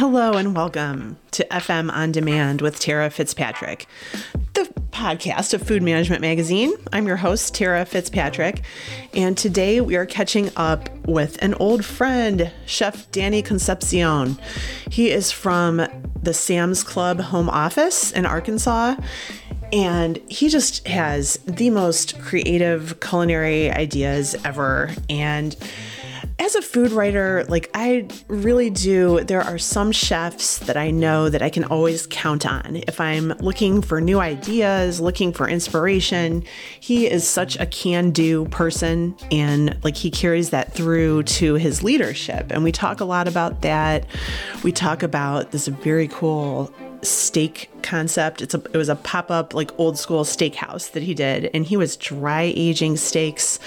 Hello and welcome to FM On Demand with Tara Fitzpatrick, the podcast of Food Management Magazine. I'm your host, Tara Fitzpatrick, and today we are catching up with an old friend, Chef Danny Concepcion. He is from the Sam's Club home office in Arkansas, and he just has the most creative culinary ideas ever. And as a food writer, like I really do, there are some chefs that I know that I can always count on. If I'm looking for new ideas, looking for inspiration, he is such a can do person and like he carries that through to his leadership. And we talk a lot about that. We talk about this very cool steak concept. It's a it was a pop-up like old school steakhouse that he did and he was dry aging steaks.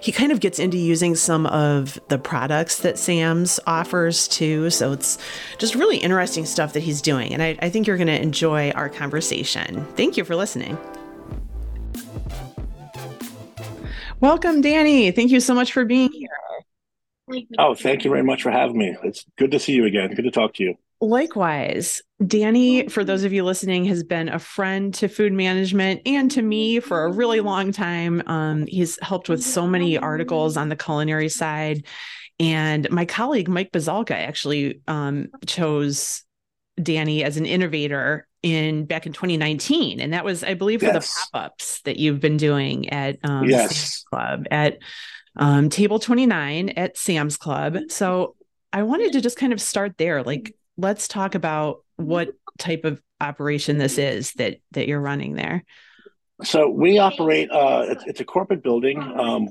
He kind of gets into using some of the products that Sam's offers too. So it's just really interesting stuff that he's doing. And I, I think you're gonna enjoy our conversation. Thank you for listening. Welcome, Danny. Thank you so much for being here. Oh, thank you very much for having me. It's good to see you again. Good to talk to you. Likewise, Danny, for those of you listening, has been a friend to food management and to me for a really long time. Um, he's helped with so many articles on the culinary side. And my colleague, Mike Buzalka, actually um, chose Danny as an innovator in back in 2019. And that was, I believe, for yes. the pop ups that you've been doing at um, yes. Sam's Club, at um, Table 29 at Sam's Club. So I wanted to just kind of start there. Like, let's talk about what type of operation this is that that you're running there. So we operate. Uh, it's, it's a corporate building, um,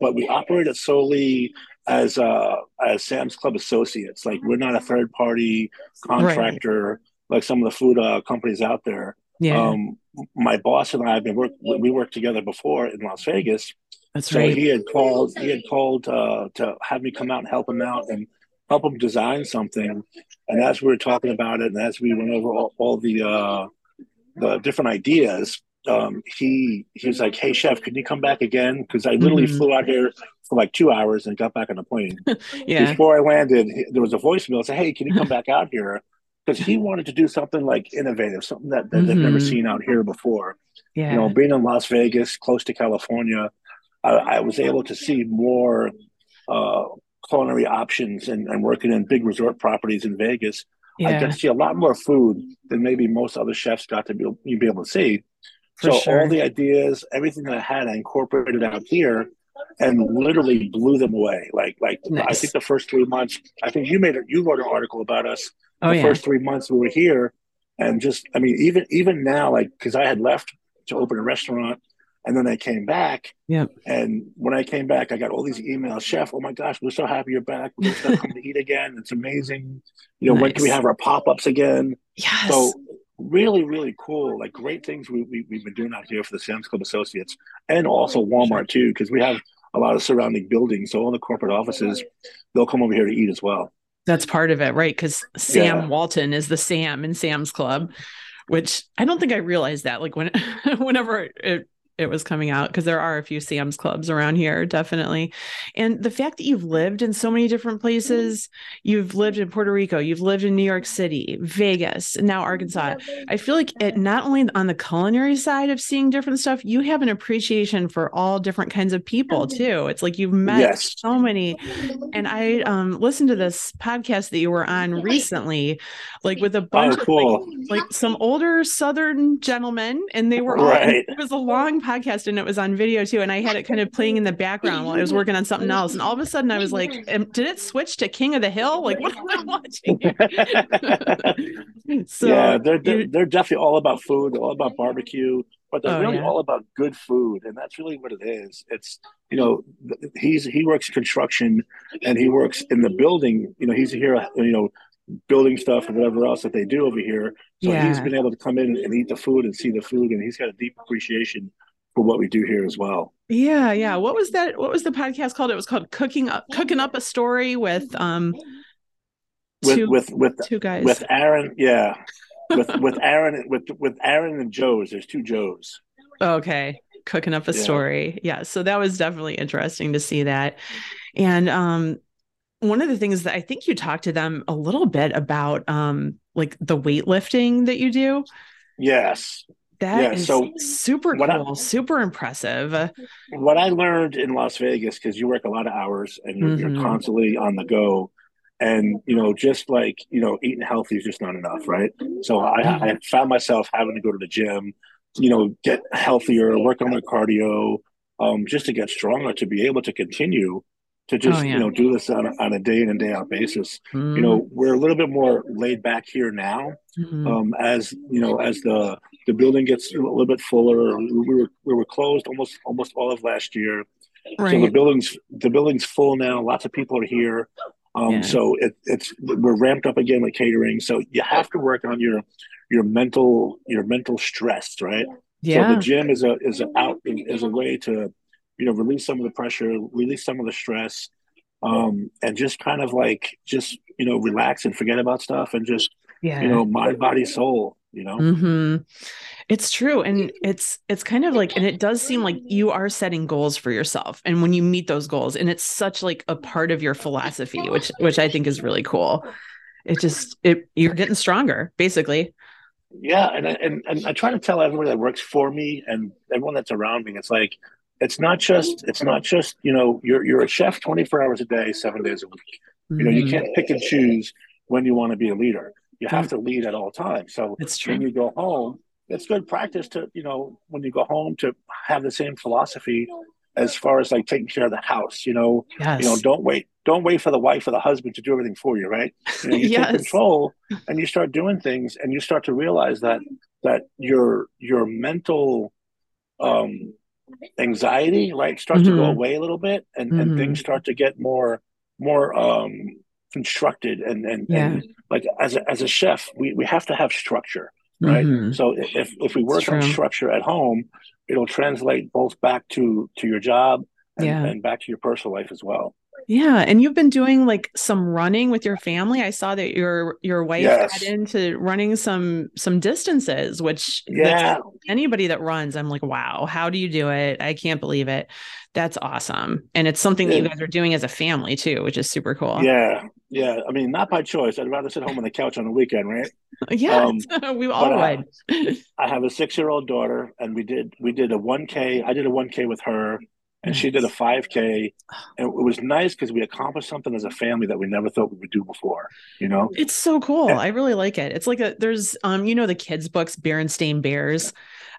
but we operate it solely as uh, as Sam's Club associates. Like we're not a third party contractor right. like some of the food uh, companies out there. Yeah. Um, my boss and I have been work. We worked together before in Las Vegas. That's so right. he had called. He had called uh, to have me come out and help him out, and help them design something. And as we were talking about it, and as we went over all, all the uh, the different ideas, um, he he was like, "Hey, chef, can you come back again?" Because I literally mm-hmm. flew out here for like two hours and got back on the plane. yeah. Before I landed, there was a voicemail. Say, "Hey, can you come back out here?" Because he wanted to do something like innovative, something that, that mm-hmm. they've never mm-hmm. seen out here before. Yeah. You know, being in Las Vegas, close to California, I, I was able to see more uh, culinary options and, and working in big resort properties in Vegas, yeah. I got to see a lot more food than maybe most other chefs got to be, be able to see. For so sure. all the ideas, everything that I had, I incorporated out here and literally blew them away. Like, like nice. I think the first three months, I think you made it, you wrote an article about us. Oh, the yeah. first three months we were here, and just, I mean, even even now, like, because I had left to open a restaurant and then I came back. Yeah. And when I came back, I got all these emails. Chef, oh my gosh, we're so happy you're back. We're to come to eat again. It's amazing. You know, nice. when can we have our pop ups again? Yes. So really, really cool. Like great things we, we we've been doing out here for the Sam's Club Associates, and also Walmart too, because we have a lot of surrounding buildings. So all the corporate offices, they'll come over here to eat as well. That's part of it, right? Because Sam yeah. Walton is the Sam in Sam's Club which I don't think I realized that. Like when, whenever it it was coming out because there are a few Sam's clubs around here, definitely. And the fact that you've lived in so many different places, you've lived in Puerto Rico, you've lived in New York City, Vegas, and now Arkansas. I feel like it not only on the culinary side of seeing different stuff, you have an appreciation for all different kinds of people too. It's like you've met yes. so many. And I um, listened to this podcast that you were on recently, like with a oh, bunch oh, cool. of like, like, some older Southern gentlemen, and they were all, right. it was a long podcast and it was on video too. And I had it kind of playing in the background while I was working on something else. And all of a sudden I was like, did it switch to King of the Hill? Like, what am I watching? so yeah, they're, they're, they're, definitely all about food, all about barbecue, but they're oh, really yeah. all about good food. And that's really what it is. It's, you know, he's, he works construction and he works in the building, you know, he's here, you know, building stuff and whatever else that they do over here. So yeah. he's been able to come in and eat the food and see the food, and he's got a deep appreciation for what we do here as well. Yeah, yeah. What was that? What was the podcast called? It was called Cooking Up Cooking Up a Story with um with two, with with two guys. With Aaron, yeah. with with Aaron with with Aaron and Joe's. There's two Joes. Okay. Cooking up a yeah. story. Yeah. So that was definitely interesting to see that. And um one of the things that I think you talked to them a little bit about, um, like the weightlifting that you do. Yes. That yeah, is so super cool, I, super impressive. What I learned in Las Vegas, because you work a lot of hours and you're, mm-hmm. you're constantly on the go, and you know, just like you know, eating healthy is just not enough, right? So I, mm-hmm. I found myself having to go to the gym, you know, get healthier, work on my cardio, um, just to get stronger to be able to continue to just oh, yeah. you know do this on a, on a day in and day out basis. Mm-hmm. You know, we're a little bit more laid back here now, mm-hmm. um, as you know, as the the building gets a little bit fuller. We were we were closed almost almost all of last year, right. so the building's the building's full now. Lots of people are here. Um, yeah. So it, it's we're ramped up again with catering. So you have to work on your your mental your mental stress, right? Yeah. So the gym is a is a out is a way to you know release some of the pressure, release some of the stress, um, and just kind of like just you know relax and forget about stuff and just yeah. you know mind body soul you know mm-hmm. it's true and it's it's kind of like and it does seem like you are setting goals for yourself and when you meet those goals and it's such like a part of your philosophy which which i think is really cool it just it you're getting stronger basically yeah and and and i try to tell everyone that works for me and everyone that's around me it's like it's not just it's not just you know you're you're a chef 24 hours a day seven days a week you know you mm-hmm. can't pick and choose when you want to be a leader you have to lead at all times so it's true. when you go home it's good practice to you know when you go home to have the same philosophy as far as like taking care of the house you know yes. you know don't wait don't wait for the wife or the husband to do everything for you right you, know, you yes. take control and you start doing things and you start to realize that that your your mental um anxiety right starts mm-hmm. to go mm-hmm. away a little bit and, mm-hmm. and things start to get more more um constructed and and, yeah. and like as a, as a chef we, we have to have structure right mm-hmm. so if if we work on structure at home it'll translate both back to to your job and, yeah. and back to your personal life as well yeah, and you've been doing like some running with your family. I saw that your your wife yes. got into running some some distances, which yeah, anybody that runs, I'm like, wow, how do you do it? I can't believe it. That's awesome, and it's something that you guys are doing as a family too, which is super cool. Yeah, yeah. I mean, not by choice. I'd rather sit home on the couch on the weekend, right? yeah, um, we all would. I, I have a six year old daughter, and we did we did a one k. I did a one k with her and she did a 5k and it was nice because we accomplished something as a family that we never thought we would do before you know it's so cool and, i really like it it's like a there's um you know the kids books berenstain bears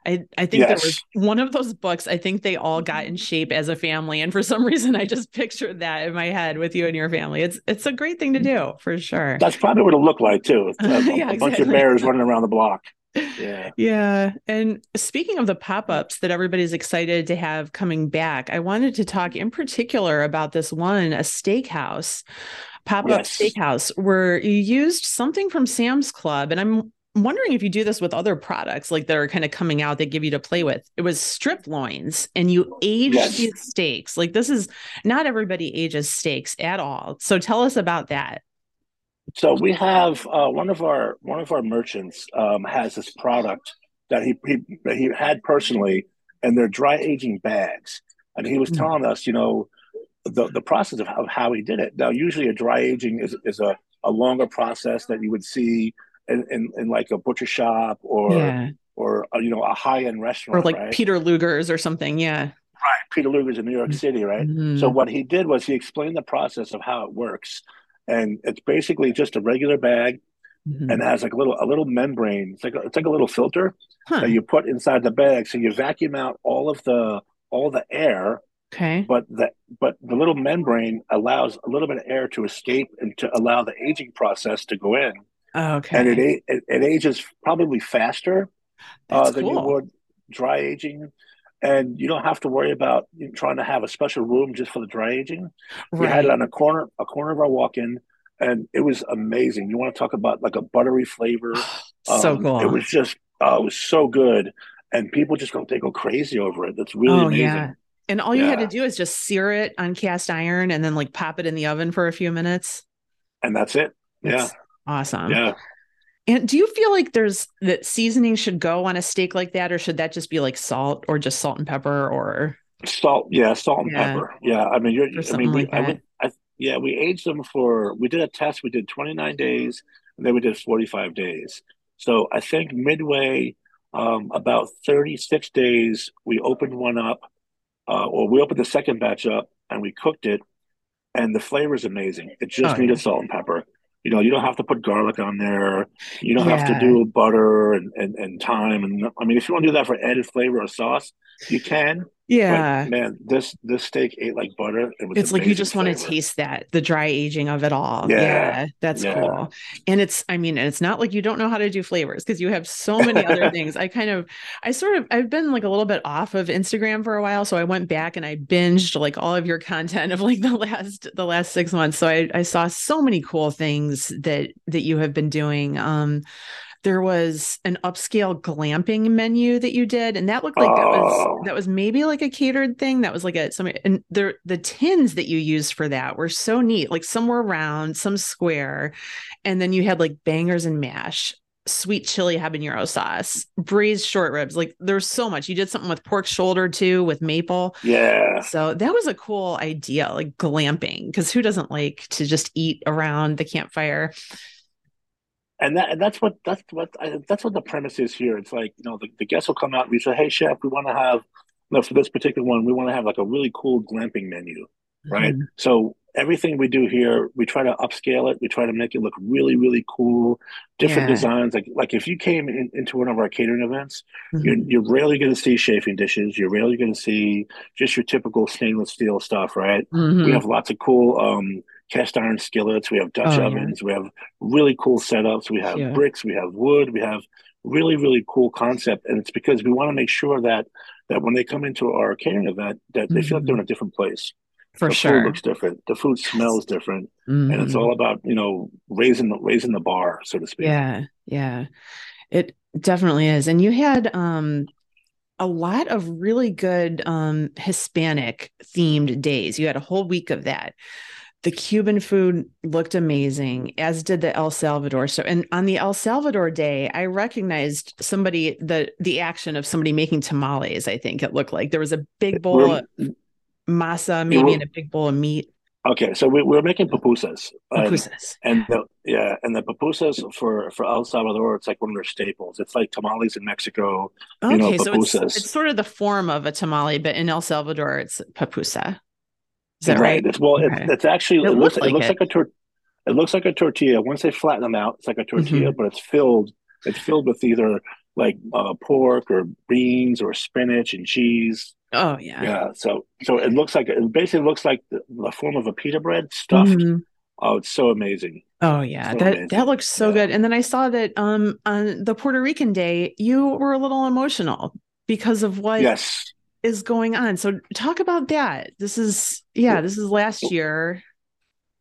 I, I think yes. there was one of those books. I think they all got in shape as a family, and for some reason, I just pictured that in my head with you and your family. It's it's a great thing to do for sure. That's probably what it looked like too. A, yeah, a exactly. bunch of bears running around the block yeah. Yeah. And speaking of the pop ups that everybody's excited to have coming back, I wanted to talk in particular about this one, a steakhouse, pop up yes. steakhouse, where you used something from Sam's Club. And I'm wondering if you do this with other products like that are kind of coming out that give you to play with. It was strip loins and you age yes. these steaks. Like this is not everybody ages steaks at all. So tell us about that. So we have uh, one of our one of our merchants um, has this product that he, he he had personally, and they're dry aging bags. And he was mm-hmm. telling us, you know, the the process of how, of how he did it. Now, usually a dry aging is is a, a longer process that you would see in, in, in like a butcher shop or yeah. or a, uh, you know a high end restaurant, or like right? Peter Luger's or something. Yeah, right. Peter Luger's in New York City, right? Mm-hmm. So what he did was he explained the process of how it works and it's basically just a regular bag mm-hmm. and has like a little a little membrane. It's like a, it's like a little filter huh. that you put inside the bag, so you vacuum out all of the all the air. Okay. But the but the little membrane allows a little bit of air to escape and to allow the aging process to go in. Okay. And it it, it ages probably faster uh, than cool. you would dry aging and you don't have to worry about trying to have a special room just for the dry aging. Right. We had it on a corner, a corner of our walk-in, and it was amazing. You want to talk about like a buttery flavor? so um, cool. It was just, uh, it was so good, and people just go they go crazy over it. That's really oh, amazing. Yeah. And all you yeah. had to do is just sear it on cast iron and then like pop it in the oven for a few minutes. And that's it. That's yeah. Awesome. Yeah. And do you feel like there's that seasoning should go on a steak like that, or should that just be like salt or just salt and pepper or salt? Yeah, salt and yeah. pepper. Yeah, I mean, you're, I mean, we, like I, I, yeah, we aged them for. We did a test. We did 29 days, and then we did 45 days. So I think midway, um, about 36 days, we opened one up, uh, or we opened the second batch up, and we cooked it, and the flavor is amazing. It just oh, needed yeah. salt and pepper. You know, you don't have to put garlic on there. You don't yeah. have to do butter and, and, and thyme. And I mean, if you want to do that for added flavor or sauce, you can. Yeah, man, this this steak ate like butter. It it's like you just flavor. want to taste that the dry aging of it all. Yeah, yeah that's yeah. cool. And it's, I mean, it's not like you don't know how to do flavors because you have so many other things. I kind of, I sort of, I've been like a little bit off of Instagram for a while, so I went back and I binged like all of your content of like the last the last six months. So I I saw so many cool things that that you have been doing. Um, there was an upscale glamping menu that you did and that looked like oh. that was oh. that was maybe like a catered thing that was like a some and the the tins that you used for that were so neat like some were round some square and then you had like bangers and mash sweet chili habanero sauce, braised short ribs. Like there's so much. You did something with pork shoulder too with maple. Yeah. So that was a cool idea, like glamping, because who doesn't like to just eat around the campfire? And that and that's what that's what I, that's what the premise is here. It's like you know the, the guests will come out and we say, "Hey chef, we want to have you know, for this particular one, we want to have like a really cool glamping menu, right?" Mm-hmm. So everything we do here, we try to upscale it. We try to make it look really really cool, different yeah. designs. Like like if you came in, into one of our catering events, mm-hmm. you're you're rarely going to see chafing dishes. You're rarely going to see just your typical stainless steel stuff, right? Mm-hmm. We have lots of cool. um cast iron skillets, we have Dutch oh, ovens, yeah. we have really cool setups, we have yeah. bricks, we have wood, we have really really cool concept, and it's because we want to make sure that that when they come into our catering event, that they mm-hmm. feel like they're in a different place. For the sure, food looks different. The food smells different, mm-hmm. and it's mm-hmm. all about you know raising the raising the bar, so to speak. Yeah, yeah, it definitely is. And you had um a lot of really good um, Hispanic themed days. You had a whole week of that the Cuban food looked amazing, as did the El Salvador. So, and on the El Salvador day, I recognized somebody the the action of somebody making tamales. I think it looked like there was a big bowl of masa, maybe in a big bowl of meat. Okay, so we, we're making pupusas. Pupusas, and, and the, yeah, and the pupusas for for El Salvador, it's like one of their staples. It's like tamales in Mexico. Okay, you know, so it's, it's sort of the form of a tamale, but in El Salvador, it's pupusa. Is that right? right? It's, well, okay. it's, it's, actually it, it looks like it looks it. like a tor- it looks like a tortilla. Once they flatten them out, it's like a tortilla, mm-hmm. but it's filled. It's filled with either like uh, pork or beans or spinach and cheese. Oh yeah, yeah. So so it looks like it basically looks like the, the form of a pita bread stuffed. Mm-hmm. Oh, it's so amazing. Oh yeah, so that amazing. that looks so yeah. good. And then I saw that um on the Puerto Rican day you were a little emotional because of what yes is going on. So talk about that. This is yeah, this is last year.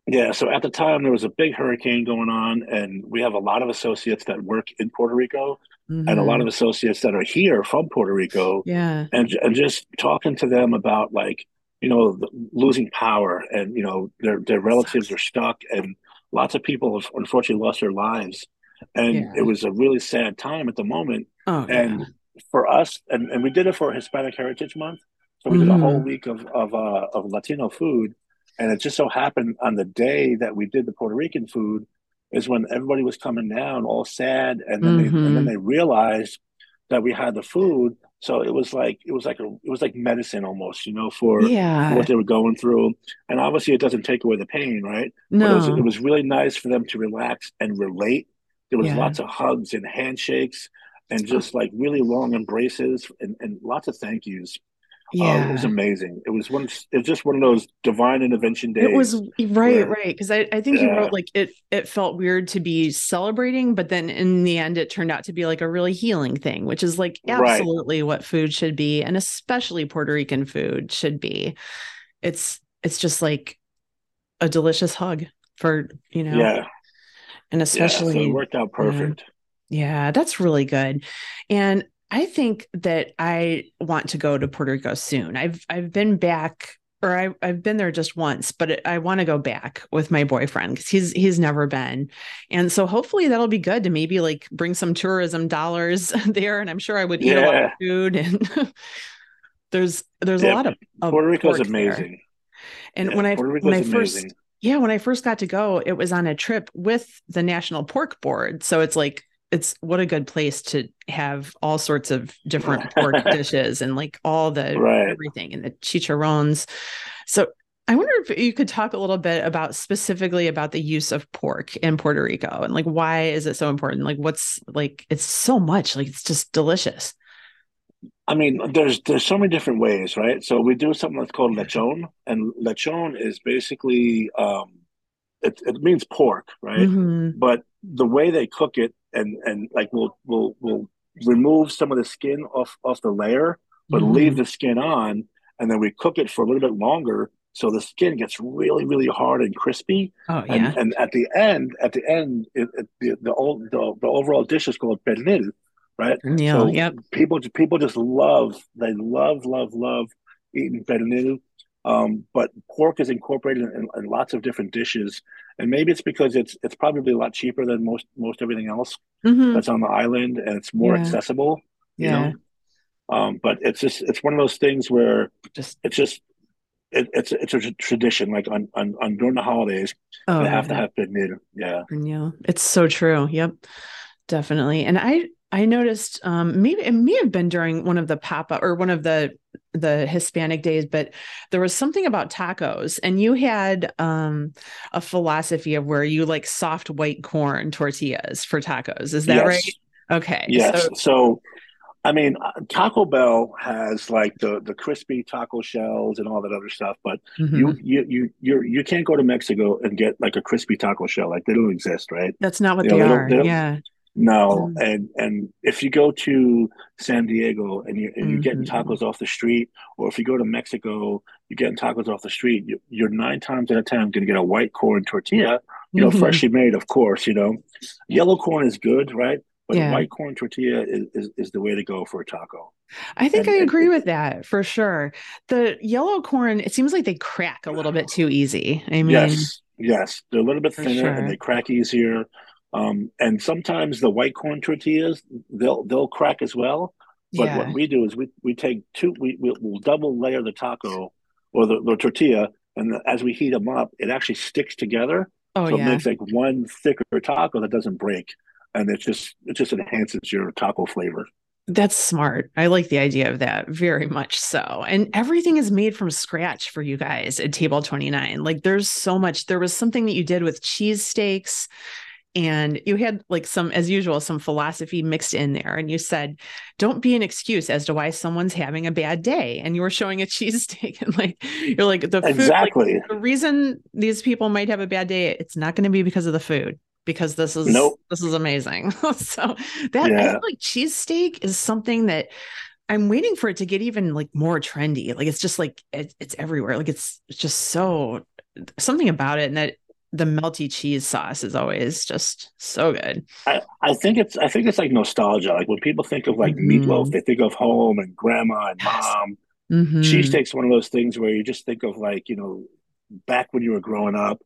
Yeah, so at the time there was a big hurricane going on, and we have a lot of associates that work in Puerto Rico, mm-hmm. and a lot of mm-hmm. associates that are here from Puerto Rico. Yeah, and and just talking to them about like you know the, losing power, and you know their their relatives are stuck, and lots of people have unfortunately lost their lives, and yeah. it was a really sad time at the moment. Oh, and yeah for us, and, and we did it for Hispanic Heritage Month. So we mm-hmm. did a whole mm-hmm. week of of, uh, of Latino food, and it just so happened on the day that we did the Puerto Rican food is when everybody was coming down, all sad, and then mm-hmm. they, and then mm-hmm. they realized that we had the food. So it was like it was like a it was like medicine almost, you know, for, yeah. for what they were going through. And obviously, it doesn't take away the pain, right? No, but it was, it was really nice for them to relax and relate. There was yeah. lots of hugs and handshakes and just like really long embraces and, and lots of thank yous. Yeah, uh, it was amazing. It was one. It was just one of those divine intervention days. It was right, where, right. Because I, I think yeah. you wrote like it. It felt weird to be celebrating, but then in the end, it turned out to be like a really healing thing, which is like absolutely right. what food should be, and especially Puerto Rican food should be. It's it's just like a delicious hug for you know. Yeah. And especially yeah, so it worked out perfect. Yeah, that's really good. And I think that I want to go to Puerto Rico soon. I've I've been back or I, I've been there just once, but I want to go back with my boyfriend because he's he's never been, and so hopefully that'll be good to maybe like bring some tourism dollars there, and I'm sure I would eat yeah. a lot of food and there's there's yeah, a lot of, of Puerto Rico's amazing, there. and yeah, when I when I first yeah, when I first got to go, it was on a trip with the National Pork Board. So it's like it's what a good place to have all sorts of different pork dishes and like all the Right. everything and the chicharrones. So I wonder if you could talk a little bit about specifically about the use of pork in Puerto Rico and like why is it so important? Like what's like it's so much like it's just delicious. I mean, there's there's so many different ways, right? So we do something that's called lechon, and lechon is basically um, it it means pork, right? Mhm. But the way they cook it, and and like we'll we'll we'll remove some of the skin off off the layer, but leave Mhm. the skin on, and then we cook it for a little bit longer, so the skin gets really really hard and crispy. Oh And yeah. and at the end, at the end, it, it, the the, old, the the overall dish is called pernil, right? Yeah. So Yep. people people just love they love love love eating pernil. Um, but pork is incorporated in, in lots of different dishes, and maybe it's because it's it's probably a lot cheaper than most most everything else Mhm. that's on the island, and it's more Yeah. accessible. You Yeah. know, um, but it's just it's one of those things where Just it's just it, it's it's a tradition. Like on, on on during the holidays, oh they have to yeah. have pernil. Yeah. Yeah, it's so true. Yep, definitely. And I I noticed um maybe it may have been during one of the papa or one of the the Hispanic days, but there was something about tacos, and you had um a philosophy of where you like soft white corn tortillas for tacos. Is that right? Okay. Yes. So So, I mean, uh, Taco Bell has like the the crispy taco shells and all that other stuff, but mhm. you you you you you can't go to Mexico and get like a crispy taco shell. Like they don't exist, right? that's not what You know, they they don't- are. they don't- Yeah. No. And and if you go to San Diego and you and you're getting Mhm. tacos off the street, or if you go to Mexico, you're getting tacos off the street, you, you're nine times out of ten going to get a white corn tortilla, you know, Mhm. freshly made, of course. You know, yellow corn is good, right? But Yeah. white corn tortilla is, is, is the way to go for a taco. I think And- I agree it- with that for sure. The yellow corn, it seems like they crack a little bit too easy. I mean, yes, yes, they're a little bit thinner sure. and they crack easier. Um, and sometimes the white corn tortillas they'll they'll crack as well. But yeah. what we do is we we take two we we'll, double layer the taco or the, the tortilla, and as we heat them up, it actually sticks together. Oh so yeah. it makes like one thicker taco that doesn't break, and it just it just enhances your taco flavor. That's smart. I like the idea of that very much so. And everything is made from scratch for you guys at Table 29. Like there's so much. There was something that you did with cheese steaks and you had like some as usual some philosophy mixed in there and you said don't be an excuse as to why someone's having a bad day and you were showing a cheesesteak and like you're like the food like, Exactly. the reason these people might have a bad day it's not going to be because of the food because this is Nope. this is amazing so that I feel like cheesesteak is something that I'm waiting for it to get even like more trendy. Like it's just like it, it's everywhere. Like it's it's just so something about it, and that the melty cheese sauce is always just so good. I, I think it's I think it's like nostalgia. Like when people think of like Mhm. meatloaf, they think of home and grandma and Yes. mom. Mhm. Cheesesteak's one of those things where you just think of like, you know, back when you were growing up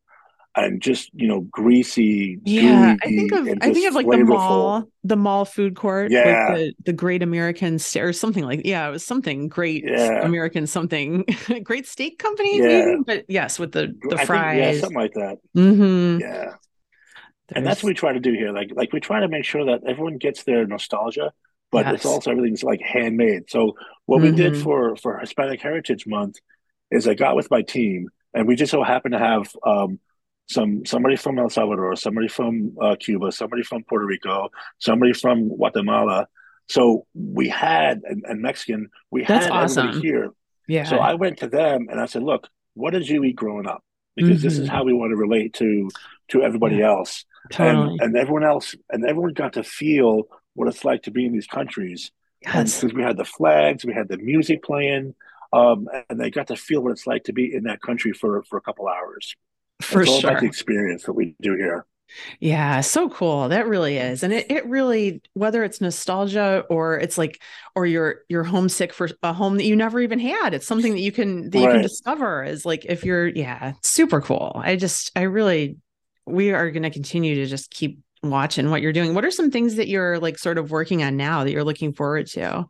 and just, you know, greasy, Yeah, I think of I think of like the mall, the mall food court, Yeah. the the Great American or something like yeah, it was something Great Yeah. American something Great Steak Company, Yeah. maybe. But yes, with the the I think, yeah, fries. something like that. mm-hmm. Yeah. And that's what we try to do here. Like like we try to make sure that everyone gets their nostalgia, but it's also everything's like handmade. So what we did Mhm. for for Hispanic Heritage Month is I got with my team and we just so happened to have um some somebody from El Salvador, somebody from uh, Cuba, somebody from Puerto Rico, somebody from Guatemala. So we had and, and Mexican, we That's had awesome. everybody here. yeah. So I went to them and I said, "Look, what did you eat growing up? Because this is Mhm. how we want to relate to to everybody else." totally. And and everyone else and everyone got to feel what it's like to be in these countries. And yes. because we had the flags, we had the music playing, um, and they got to feel what it's like to be in that country for for a couple hours. For it's all sure. about the experience that we do here. Yeah, so cool. That really is. And it, it really, whether it's nostalgia or it's like, or you're you're homesick for a home that you never even had. It's something that you can that you can discover is like if you're, yeah, super cool. I just I really we are gonna continue to just keep watching what you're doing. What are some things that you're like sort of working on now that you're looking forward to?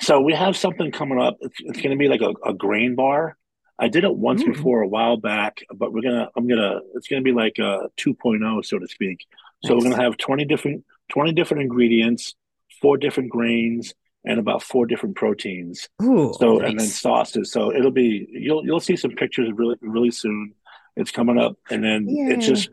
So we have something coming up. It's, it's going to be like a, a grain bar. I did it once mm. before a while back, but we're gonna I'm gonna it's gonna be like a 2.0 so to speak. So nice. we're gonna have 20 different 20 different ingredients, four different grains, and about four different proteins. Ooh, so nice. and then sauces. So it'll be you'll you'll see some pictures really really soon. It's coming up, and then yeah. it's just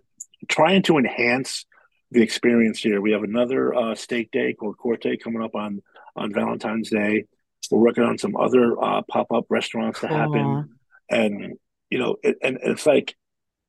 trying to enhance the experience here. We have another uh, steak day called Corte coming up on on Valentine's Day. We're working on some other uh, pop up restaurants cool. to happen, and you know, it, and it's like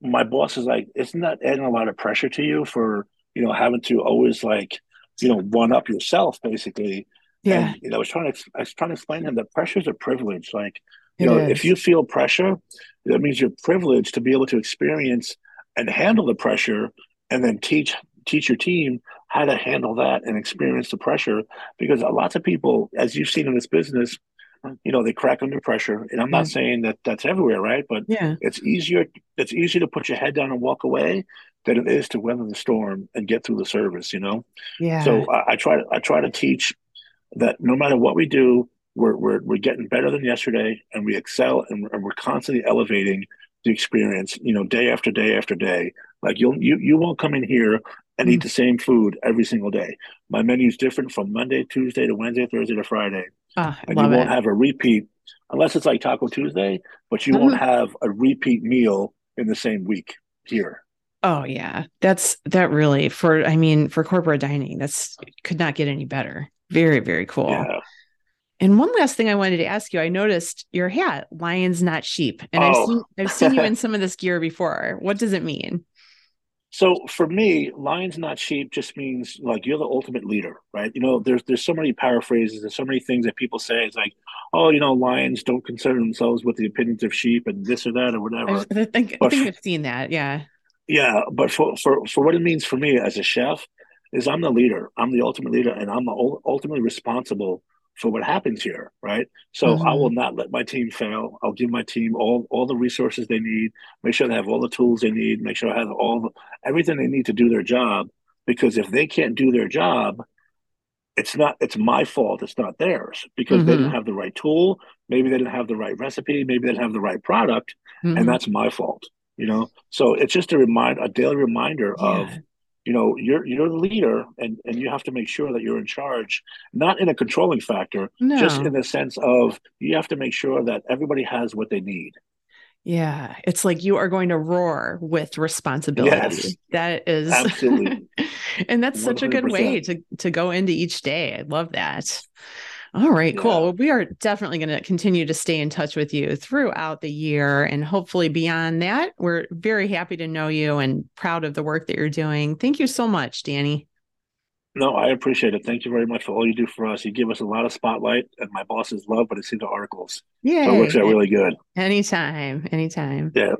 my boss is like, isn't that adding a lot of pressure to you for you know having to always like you know one up yourself basically? Yeah. And, you know, I was trying to I was trying to explain to him that pressure is a privilege. Like, you it know, is. if you feel pressure, that means you're privileged to be able to experience and handle the pressure and then teach teach your team how to handle that and experience the pressure because lots of people as you've seen in this business you know they crack under pressure. And i'm not saying that that's everywhere right? But yeah. it's easier it's easier to put your head down and walk away than it is to weather the storm and get through the service you know? Yeah. So i, I try i try to teach that no matter what we do we're, we're, we're getting better than yesterday and we excel and, and we're constantly elevating the experience you know day after day after day. Like you'll you, you won't come in here and eat mm. the same food every single day. My menu is different from Monday, Tuesday to Wednesday, Thursday to Friday. Oh, and you won't it. have a repeat unless it's like Taco Tuesday, but you won't mm-hmm. have a repeat meal in the same week here. Oh yeah. That's that really for I mean for corporate dining, that's could not get any better. Very, very cool. Yeah. And one last thing I wanted to ask you, I noticed your hat, lions not sheep. And oh. I've seen I've seen you in some of this gear before. What does it mean? So for me, lions not sheep just means like you're the ultimate leader, right? You know, there's there's so many paraphrases and so many things that people say. It's like, oh, you know, lions don't concern themselves with the opinions of sheep and this or that or whatever. I think, I think I've seen that. Yeah. Yeah, but for for for what it means for me as a chef is I'm the leader. I'm the ultimate leader, and I'm the ultimately responsible for what happens here, right? So mm-hmm. I will not let my team fail. I'll give my team all all the resources they need, make sure they have all the tools they need, make sure I have all the, everything they need to do their job. Because if they can't do their job, it's not it's my fault. It's not theirs because mm-hmm. they didn't have the right tool. Maybe they didn't have the right recipe. Maybe they didn't have the right product, mm-hmm. and that's my fault. You know, so it's just a remind a daily reminder yeah. of you know you're you're the leader and and you have to make sure that you're in charge not in a controlling factor no. just in the sense of you have to make sure that everybody has what they need. Yeah. It's like you are going to roar with responsibility. Yes, that is absolutely. And that's 100%. such a good way to to go into each day. I love that all right, cool. Well, we are definitely going to continue to stay in touch with you throughout the year and hopefully beyond that. We're very happy to know you and proud of the work that you're doing. Thank you so much, Danny. No, I appreciate it. Thank you very much for all you do for us. You give us a lot of spotlight, and my bosses love when I see the articles. Yeah, so it works out really good. Anytime, anytime. Yeah.